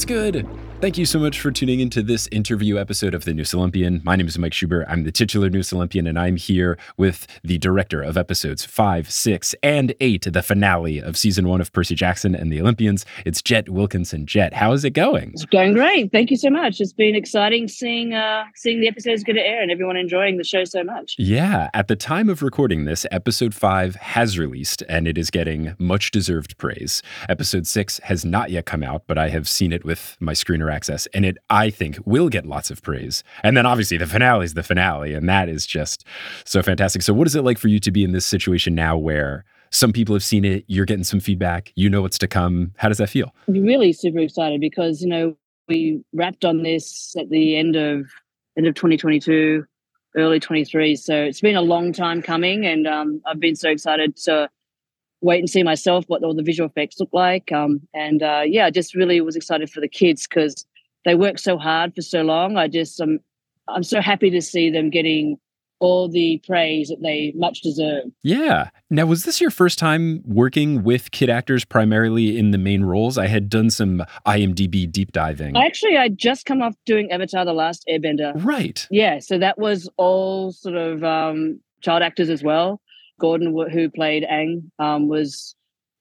What's good? Thank you so much for tuning into this interview episode of The Newest Olympian. My name is Mike Schubert. I'm the titular Newest Olympian, and I'm here with the director of episodes five, six, and eight, the finale of season one of Percy Jackson and the Olympians. It's Jet Wilkinson. Jet, how is it going? It's going great. Thank you so much. It's been exciting seeing uh, seeing the episodes go to air and everyone enjoying the show so much. Yeah, at the time of recording this, episode five has released and it is getting much deserved praise. Episode six has not yet come out, but I have seen it with my screener access and it, I think, will get lots of praise. And then obviously the finale is the finale, and that is just so fantastic. So, what is it like for you to be in this situation now where some people have seen it, you're getting some feedback, you know what's to come? How does that feel? I'm really super excited because, you know, we wrapped on this at the end of end of 2022 early 23 so it's been a long time coming and um, i've been so excited to wait and see myself what all the visual effects look like um, and uh, yeah i just really was excited for the kids because they worked so hard for so long i just um, i'm so happy to see them getting all the praise that they much deserve Yeah. Now, was this your first time working with kid actors primarily in the main roles? I had done some IMDb deep diving. Actually i just come off doing avatar the last airbender right. Yeah, so that was all sort of um, child actors as well. Gordon, who played Aang, um, was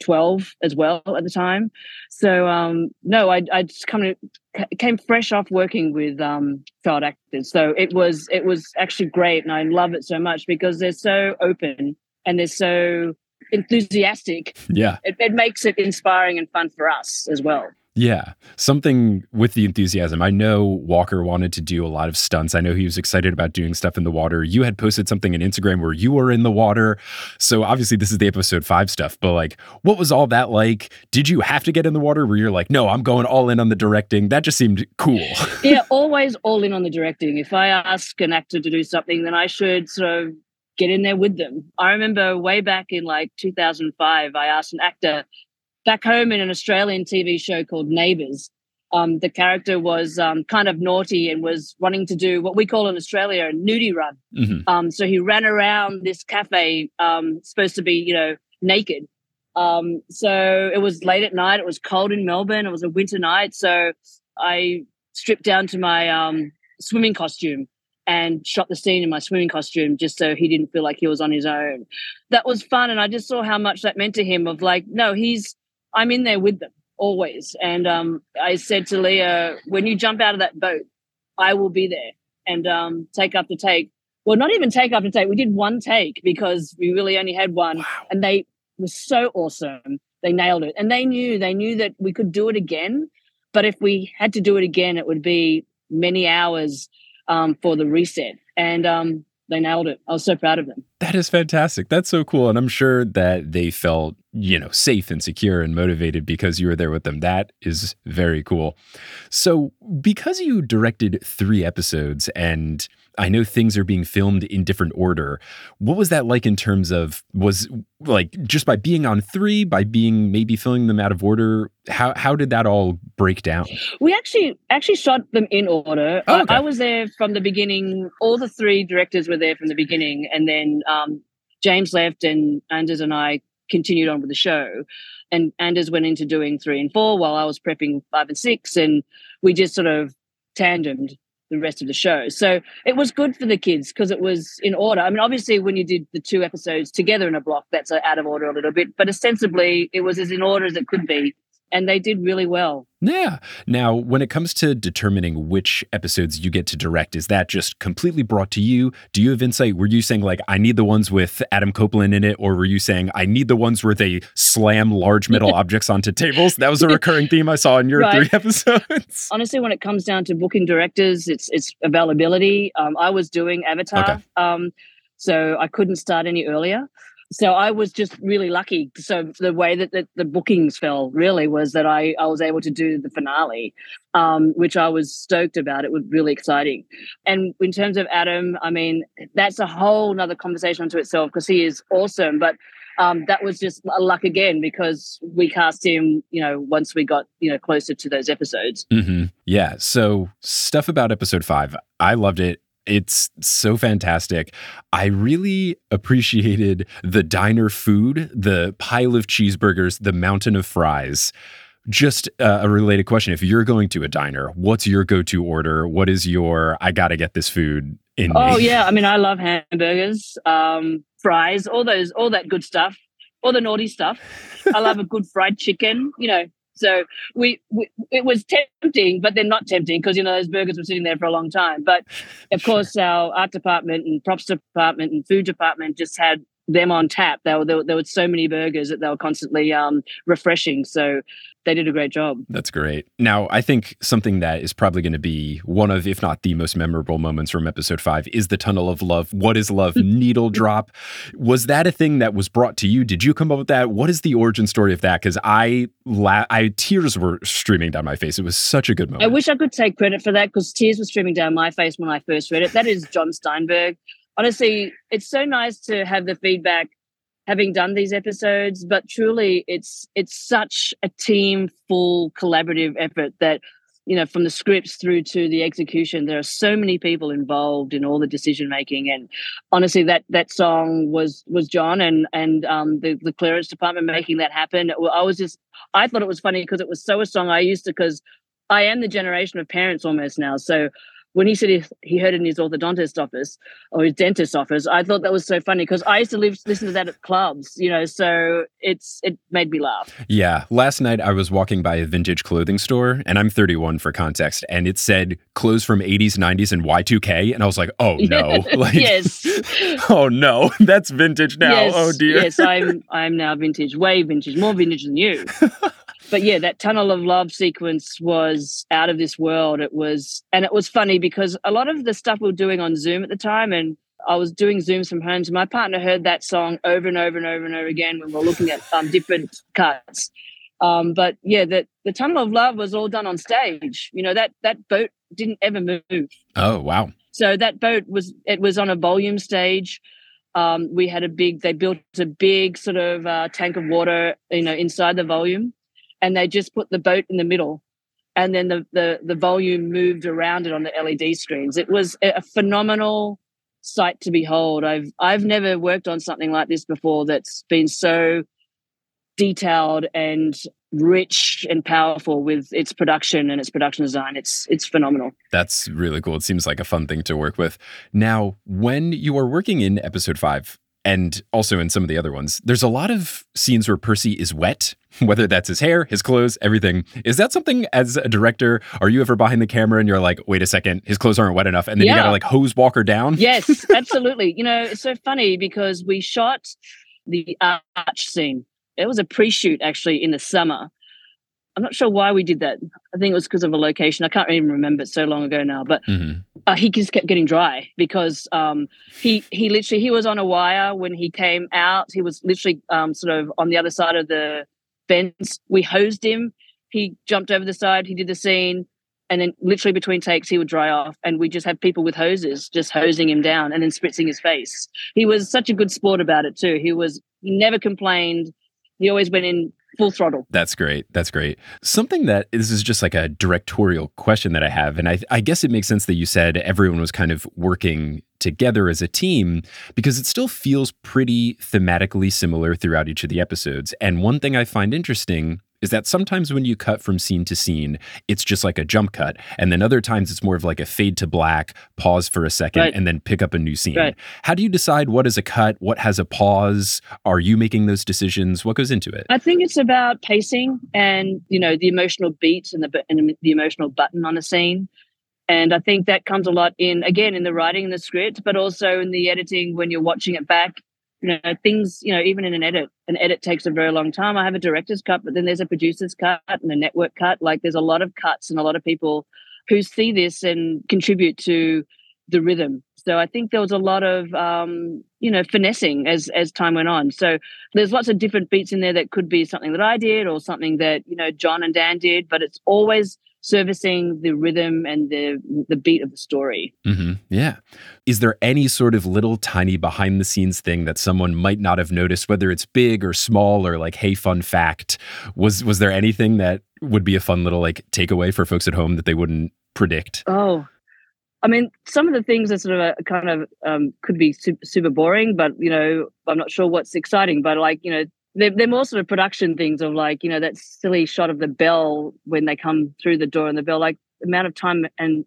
12 as well at the time. So um, no, I I just to, ca- came fresh off working with um, child actors. So it was it was actually great, and I love it so much because they're so open and they're so enthusiastic. Yeah. It, it makes it inspiring and fun for us as well. Yeah, something with the enthusiasm. I know Walker wanted to do a lot of stunts. I know he was excited about doing stuff in the water. You had posted something on Instagram where you were in the water. So obviously, this is the episode five stuff, but like, what was all that like? Did you have to get in the water where you're like, no, I'm going all in on the directing? That just seemed cool. yeah, always all in on the directing. If I ask an actor to do something, then I should sort of get in there with them. I remember way back in like 2005, I asked an actor back home in an Australian TV show called Neighbours. Um, the character was um, kind of naughty and was wanting to do what we call in Australia a nudie run. Mhm. Um, so he ran around this cafe, um, supposed to be, you know, naked. Um, so it was late at night. It was cold in Melbourne. It was a winter night. So I stripped down to my um, swimming costume and shot the scene in my swimming costume just so he didn't feel like he was on his own. That was fun. And I just saw how much that meant to him of like, no, he's, I'm in there with them always. And um, I said to Leah, when you jump out of that boat, I will be there and um, take up the take. Well, not even take up the take. We did one take because we really only had one, and they were so awesome. They nailed it, and they knew they knew that we could do it again. But if we had to do it again, it would be many hours um, for the reset, and um, they nailed it. I was so proud of them. That is fantastic. That's so cool. And I'm sure that they felt, you know, safe and secure and motivated because you were there with them. That is very cool. So, because you directed three episodes and I know things are being filmed in different order, what was that like in terms of was like just by being on three, by being maybe filling them out of order? How how did that all break down? We actually actually shot them in order. Oh, I- I, was there from the beginning. All the three directors were there from the beginning, and then um, James left, and Anders and I continued on with the show. And Anders went into doing three and four while I was prepping five and six, and we just sort of tandemed the rest of the show. So it was good for the kids because it was in order. I mean, obviously, when you did the two episodes together in a block, that's out of order a little bit, but ostensibly it was as in order as it could be and they did really well. Yeah. Now, when it comes to determining which episodes you get to direct, is that just completely brought to you? Do you have insight? Were you saying, like, I need the ones with Adam Copeland in it? Or were you saying, I need the ones where they slam large metal objects onto tables? That was a recurring theme I saw in your Right. three episodes. honestly, when it comes down to booking directors, it's it's availability. Um, I was doing Avatar, Okay. um, so I couldn't start any earlier. So I was just really lucky. So the way that the, the bookings fell really was that I I was able to do the finale, um, which I was stoked about. It was really exciting. And in terms of Adam, I mean, that's a whole nother conversation unto itself because he is awesome. But um, that was just luck again because we cast him, you know, once we got you know closer to those episodes. hmm Yeah. So, stuff about episode five. I loved it. It's so fantastic. I really appreciated the diner food, the pile of cheeseburgers, the mountain of fries. Just uh, a related question. If you're going to a diner, what's your go to order? What is your, I got to get this food in Oh me? yeah, I mean I love hamburgers, um, fries, all those, all that good stuff, all the naughty stuff. I love a good fried chicken, you know. So we, we it was tempting, but then not tempting because you know those burgers were sitting there for a long time. But of course, our art department and props department and food department just had them on tap. There were there, were- there were so many burgers that they were constantly um, refreshing. So they did a great job. That's great. Now, I think something that is probably going to be one of, if not the most memorable moments from episode five is the Tunnel of Love. What is love? Needle drop. Was that a thing that was brought to you? Did you come up with that? What is the origin story of that? Because I, la- I tears were streaming down my face. It was such a good moment. I wish I could take credit for that because tears were streaming down my face when I first read it. That is Jon Steinberg. Honestly, it's so nice to have the feedback having done these episodes, but truly it's it's such a team full collaborative effort that you know from the scripts through to the execution there are so many people involved in all the decision making and honestly that that song was was jon and and um the, the clearance department making that happen i was just i thought it was funny because it was so a song i used to because I am the generation of parents almost now. So when he said he, he heard it in his orthodontist office or his dentist office, I thought that was so funny because I used to live, listen to that at clubs, you know. So it's it made me laugh. Yeah. Last night I was walking by a vintage clothing store and I'm 31 for context and it said clothes from 80s, 90s and Y2K. And I was like, oh no. Like, yes, oh no. That's vintage now. yes, oh dear. yes. I'm I'm now vintage, way vintage, more vintage than you. But yeah, that tunnel of love sequence was out of this world. It was, and it was funny because a lot of the stuff we were doing on Zoom at the time, and I was doing Zooms from home. So my partner heard that song over and over and over and over again when we were looking at um, different cuts. Um, but yeah, that the tunnel of love was all done on stage. You know that that boat didn't ever move. Oh, wow. So that boat was it was on a volume stage. Um, we had a big they built a big sort of uh, tank of water, you know, inside the volume, and they just put the boat in the middle, and then the the the volume moved around it on the LED screens. It was a phenomenal sight to behold. I've I've never worked on something like this before that's been so detailed and rich and powerful with its production and its production design. It's it's phenomenal. That's really cool. It seems like a fun thing to work with. Now, when you are working in episode five, and also in some of the other ones, there's a lot of scenes where Percy is wet, whether that's his hair, his clothes, everything. Is that something as a director, are you ever behind the camera and you're like, wait a second, his clothes aren't wet enough? And then you gotta like hose Walker down? Yes, absolutely. you know, it's so funny because we shot the arch scene. It was a pre-shoot actually in the summer. I'm not sure why we did that. I think it was because of a location. I can't even remember. It's so long ago now. But Mhm. uh, he just kept getting dry because um, he he literally he was on a wire when he came out. He was literally um, sort of on the other side of the fence. We hosed him. He jumped over the side. He did the scene, and then literally between takes he would dry off. And we just have people with hoses just hosing him down and then spritzing his face. He was such a good sport about it too. He was he never complained. He always went in full throttle. That's great. That's great. Something that this is just like a directorial question that I have. And I, I guess it makes sense that you said everyone was kind of working together as a team because it still feels pretty thematically similar throughout each of the episodes. And one thing I find interesting is that sometimes when you cut from scene to scene, it's just like a jump cut. And then other times it's more of like a fade to black, pause for a second, Right. and then pick up a new scene. Right. How do you decide what is a cut? What has a pause? Are you making those decisions? What goes into it? I think it's about pacing and you know the emotional beats and the and the emotional button on a scene, and I think that comes a lot in again in the writing and the script, but also in the editing when you're watching it back. You know things. You know even in an edit, an edit takes a very long time. I have a director's cut, but then there's a producer's cut and a network cut. Like there's a lot of cuts and a lot of people who see this and contribute to the rhythm. So I think there was a lot of um, you know finessing as as time went on. So there's lots of different beats in there that could be something that I did or something that you know Jon and Dan did, but it's always servicing the rhythm and the the beat of the story. hmm Yeah. Is there any sort of little tiny behind the scenes thing that someone might not have noticed, whether it's big or small or like, hey, fun fact? Was was there anything that would be a fun little like takeaway for folks at home that they wouldn't predict? Oh, I mean, some of the things are sort of a, kind of um, could be super, super boring, but you know, I'm not sure what's exciting. But like, you know, they're, they're more sort of production things of like, you know, that silly shot of the bell when they come through the door and the bell, like the amount of time and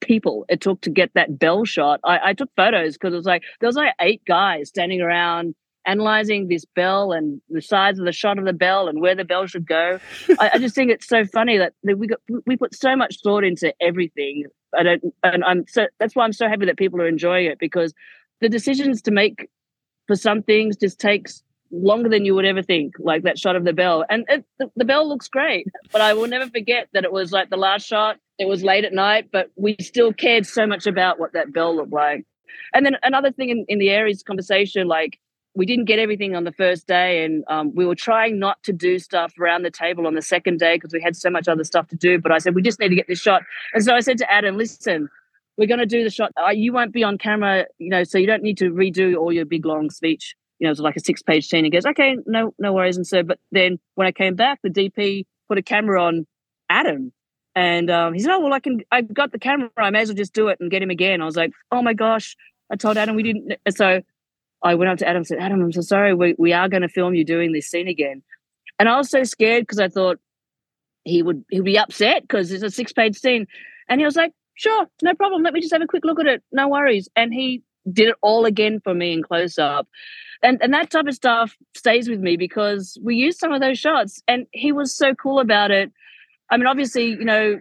people it took to get that bell shot. I, I took photos because it was like there was like eight guys standing around analyzing this bell and the size of the shot of the bell and where the bell should go. I, I just think it's so funny that, that we got we put so much thought into everything. I don't, and I'm so that's why I'm so happy that people are enjoying it because the decisions to make for some things just takes longer than you would ever think. Like that shot of the bell, and it, the, the bell looks great, but I will never forget that it was like the last shot. It was late at night, but we still cared so much about what that bell looked like. And then another thing in, in the Ares conversation, like we didn't get everything on the first day and um, we were trying not to do stuff around the table on the second day because we had so much other stuff to do but i said we just need to get this shot and so i said to adam listen we're going to do the shot you won't be on camera you know so you don't need to redo all your big long speech you know it was like a six page scene he goes okay no no worries and so but then when i came back the dp put a camera on adam and um, he said oh well i can i got the camera i may as well just do it and get him again i was like oh my gosh i told adam we didn't so I went up to Adam and said, Adam, I'm so sorry. We, we are going to film you doing this scene again. And I was so scared because I thought he would he'd be upset because it's a six page scene. And he was like, sure, no problem. Let me just have a quick look at it. No worries. And he did it all again for me in close up. And, and that type of stuff stays with me because we used some of those shots and he was so cool about it. I mean, obviously, you know,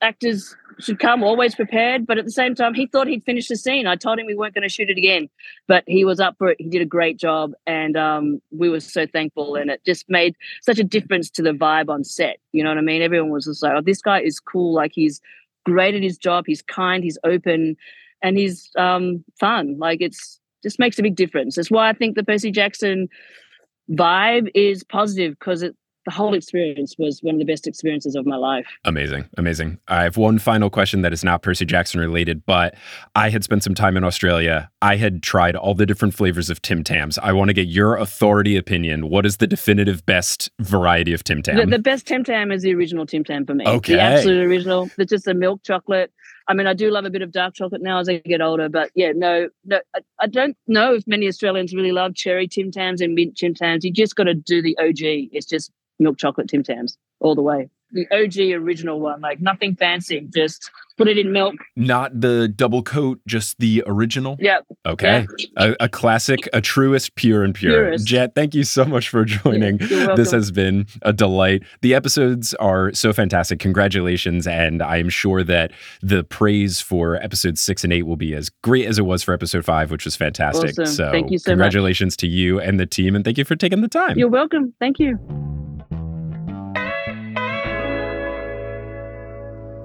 actors should come always prepared, but at the same time, he thought he'd finished the scene. I told him we weren't going to shoot it again, but he was up for it. He did a great job, and um, we were so thankful. And it just made such a difference to the vibe on set. You know what I mean? Everyone was just like, "Oh, this guy is cool. Like he's great at his job. He's kind. He's open, and he's um, fun. Like it's just makes a big difference. That's why I think the Percy Jackson vibe is positive because it the whole experience was one of the best experiences of my life. Amazing. Amazing. I have one final question that is not Percy Jackson related, but I had spent some time in Australia. I had tried all the different flavors of Tim Tams. I want to get your authority opinion. What is the definitive best variety of Tim Tam? The, the best Tim Tam is the original Tim Tam for me. Okay. The absolute original. It's just a milk chocolate. I mean, I do love a bit of dark chocolate now as I get older, but yeah, no, no, I, I don't know if many Australians really love cherry Tim Tams and mint Tim Tams. You just got to do the OG. It's just milk chocolate Tim Tams all the way. The OG original one, like nothing fancy, just put it in milk. not the double coat, just the original. Yeah, Okay. A, a classic, a truest, pure and pure. Purest. Jet, thank you so much for joining. This has been a delight. The episodes are so fantastic. Congratulations. And I am sure that the praise for episodes six and eight will be as great as it was for episode five, which was fantastic. Awesome. So, Thank you so much. congratulations to you and the team. And thank you for taking the time. You're welcome. Thank you.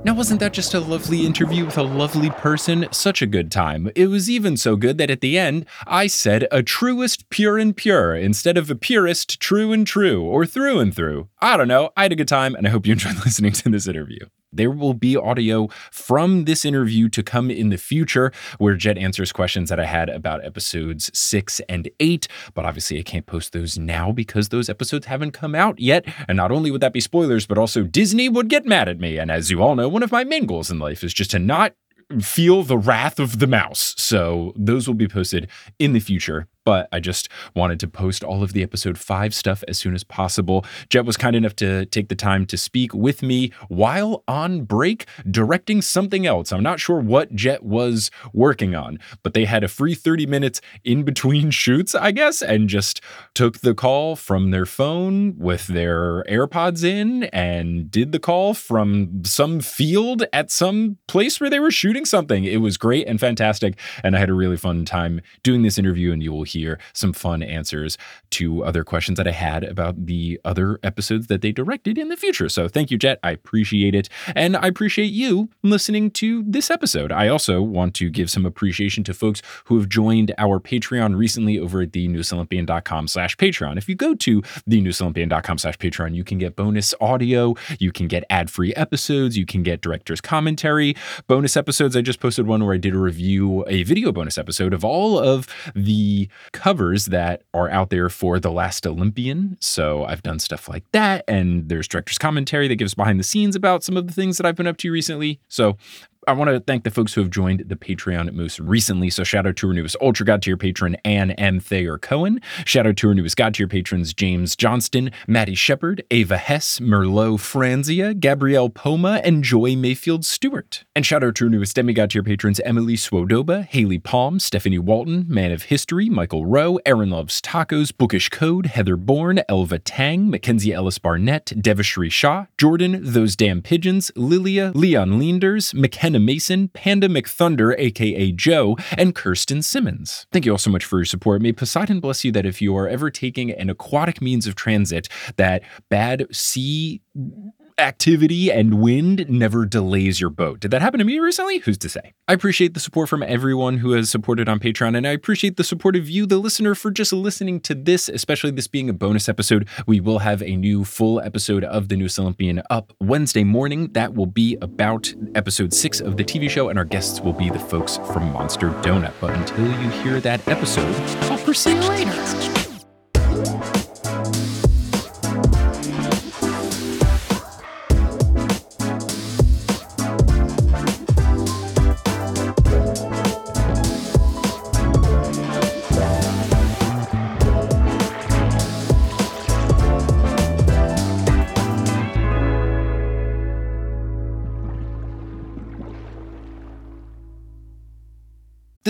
Now, wasn't that just a lovely interview with a lovely person? Such a good time. It was even so good that at the end, I said a truest pure and pure instead of a purest true and true or through and through. I don't know. I had a good time and I hope you enjoyed listening to this interview. There will be audio from this interview to come in the future where Jet answers questions that I had about episodes six and eight. But obviously, I can't post those now because those episodes haven't come out yet. And not only would that be spoilers, but also Disney would get mad at me. And as you all know, one of my main goals in life is just to not feel the wrath of the mouse. So those will be posted in the future. But I just wanted to post all of the episode five stuff as soon as possible. Jet was kind enough to take the time to speak with me while on break directing something else. I'm not sure what Jet was working on, but they had a free 30 minutes in between shoots, I guess, and just took the call from their phone with their AirPods in and did the call from some field at some place where they were shooting something. It was great and fantastic. And I had a really fun time doing this interview, and you will hear some fun answers to other questions that I had about the other episodes that they directed in the future. So thank you, Jet. I appreciate it. And I appreciate you listening to this episode. I also want to give some appreciation to folks who have joined our Patreon recently over at the newestolympian.com slash Patreon. If you go to the newestolympian.com slash Patreon, you can get bonus audio, you can get ad-free episodes, you can get director's commentary, bonus episodes. I just posted one where I did a review, a video bonus episode of all of the covers that are out there for The Last Olympian. So I've done stuff like that. And there's director's commentary that gives behind the scenes about some of the things that I've been up to recently. So I want to thank the folks who have joined the Patreon most recently. So shout out to our newest Ultra God tier patron, Ann M. Thayer Cohen. Shout out to our newest God tier patrons, James Johnston, Maddie Shepard, Ava Hess, Merlot Franzia, Gabrielle Poma, and Joy Mayfield Stewart. And shout out to our newest demigod tier patrons, Emily Swodoba, Haley Palm, Stephanie Walton, Man of History, Michael Rowe, Aaron Loves Tacos, Bookish Code, Heather Bourne, Elva Tang, Mackenzie Ellis Barnett, Devashri Shah, Jordan, Those Damn Pigeons, Lilia, Leon Leanders, McKenna Mason, Panda McThunder, aka Joe, and Kirsten Simmons. Thank you all so much for your support. May Poseidon bless you that if you are ever taking an aquatic means of transit, that bad sea activity and wind never delays your boat. Did that happen to me recently? Who's to say? I appreciate the support from everyone who has supported on Patreon, and I appreciate the support of you, the listener, for just listening to this, especially this being a bonus episode. We will have a new full episode of The Newest Olympian up Wednesday morning. That will be about episode six of the TV show, and our guests will be the folks from Monster Donut. But until you hear that episode, I'll see you later.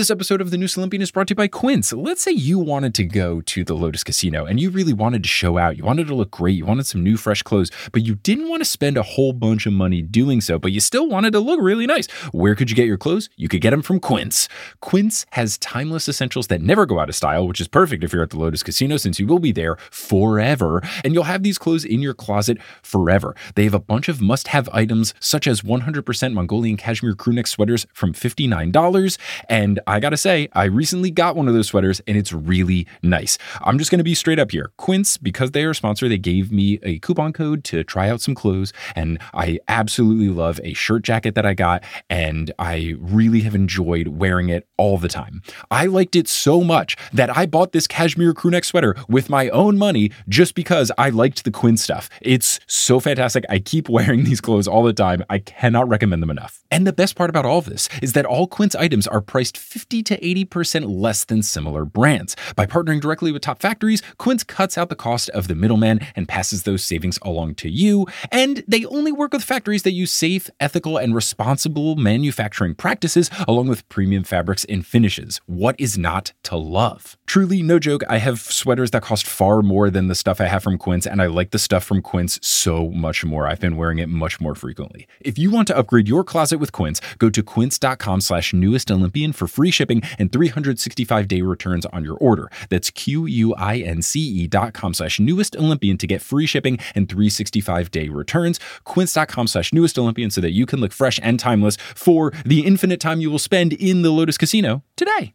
This episode of The Newest Olympian is brought to you by Quince. Let's say you wanted to go to the Lotus Casino and you really wanted to show out. You wanted to look great. You wanted some new, fresh clothes, but you didn't want to spend a whole bunch of money doing so, but you still wanted to look really nice. Where could you get your clothes? You could get them from Quince. Quince has timeless essentials that never go out of style, which is perfect if you're at the Lotus Casino since you will be there forever and you'll have these clothes in your closet forever. They have a bunch of must have items such as 100% Mongolian cashmere crewneck sweaters from $59 and I gotta say, I recently got one of those sweaters and it's really nice. I'm just gonna be straight up here. Quince, because they are a sponsor, they gave me a coupon code to try out some clothes, and I absolutely love a shirt jacket that I got, and I really have enjoyed wearing it all the time. I liked it so much that I bought this cashmere crewneck sweater with my own money just because I liked the Quince stuff. It's so fantastic. I keep wearing these clothes all the time. I cannot recommend them enough. And the best part about all of this is that all Quince items are priced 50 to 80% less than similar brands. By partnering directly with top factories, Quince cuts out the cost of the middleman and passes those savings along to you. And they only work with factories that use safe, ethical, and responsible manufacturing practices, along with premium fabrics and finishes. What is not to love? Truly, no joke, I have sweaters that cost far more than the stuff I have from Quince, and I like the stuff from Quince so much more. I've been wearing it much more frequently. If you want to upgrade your closet with Quince, go to quince.com slash newest Olympian for free shipping and 365 day returns on your order. That's Q-U-I-N-C-E dot com slash newest Olympian to get free shipping and 365 day returns. Quince.com slash newest Olympian so that you can look fresh and timeless for the infinite time you will spend in the Lotus Casino today.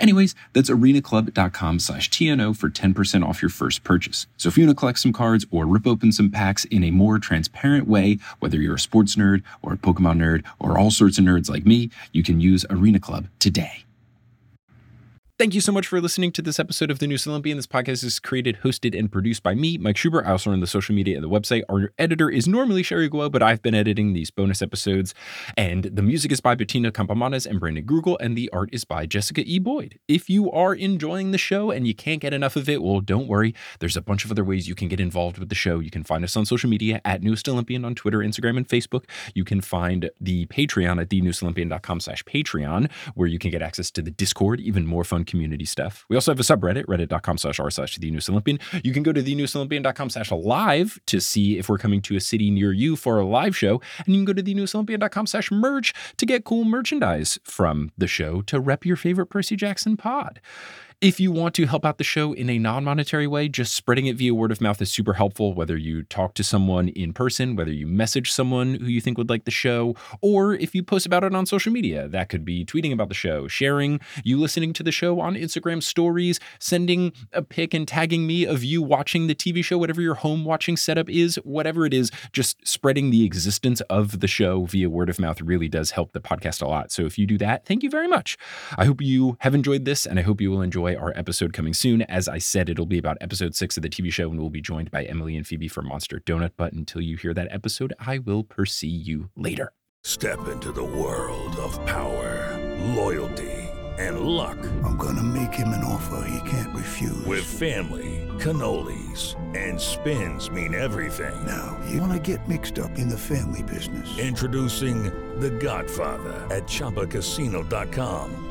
Anyways, that's arenaclub.com slash TNO for 10% off your first purchase. So if you want to collect some cards or rip open some packs in a more transparent way, whether you're a sports nerd or a Pokemon nerd or all sorts of nerds like me, you can use Arena Club today. Thank you so much for listening to this episode of The Newest Olympian. This podcast is created, hosted, and produced by me, Mike Schubert. I also run the social media and the website. Our editor is normally Sherry Guo, but I've been editing these bonus episodes. And the music is by Bettina Campomanes and Brandon Grugle, and the art is by Jessica E. Boyd. If you are enjoying the show and you can't get enough of it, well, don't worry. There's a bunch of other ways you can get involved with the show. You can find us on social media at Newest Olympian on Twitter, Instagram, and Facebook. You can find the Patreon at thenewestolympian.com slash Patreon, where you can get access to the Discord, even more fun community stuff. We also have a subreddit, reddit.com slash r slash the Newest Olympian. You can go to thenewestolympian.com slash live to see if we're coming to a city near you for a live show. And you can go to thenewestolympian.com slash merch to get cool merchandise from the show to rep your favorite Percy Jackson pod. If you want to help out the show in a non monetary way, just spreading it via word of mouth is super helpful. Whether you talk to someone in person, whether you message someone who you think would like the show, or if you post about it on social media, that could be tweeting about the show, sharing you listening to the show on Instagram stories, sending a pic and tagging me of you watching the TV show, whatever your home watching setup is, whatever it is, just spreading the existence of the show via word of mouth really does help the podcast a lot. So if you do that, thank you very much. I hope you have enjoyed this and I hope you will enjoy our episode coming soon. As I said, it'll be about episode six of the TV show, and we'll be joined by Emily and Phoebe from Monster Donut. But until you hear that episode, I will pursue you later. Step into the world of power, loyalty, and luck. I'm gonna make him an offer he can't refuse. With family, cannolis, and spins mean everything. Now, you wanna get mixed up in the family business. Introducing The Godfather at ChumbaCasino.com.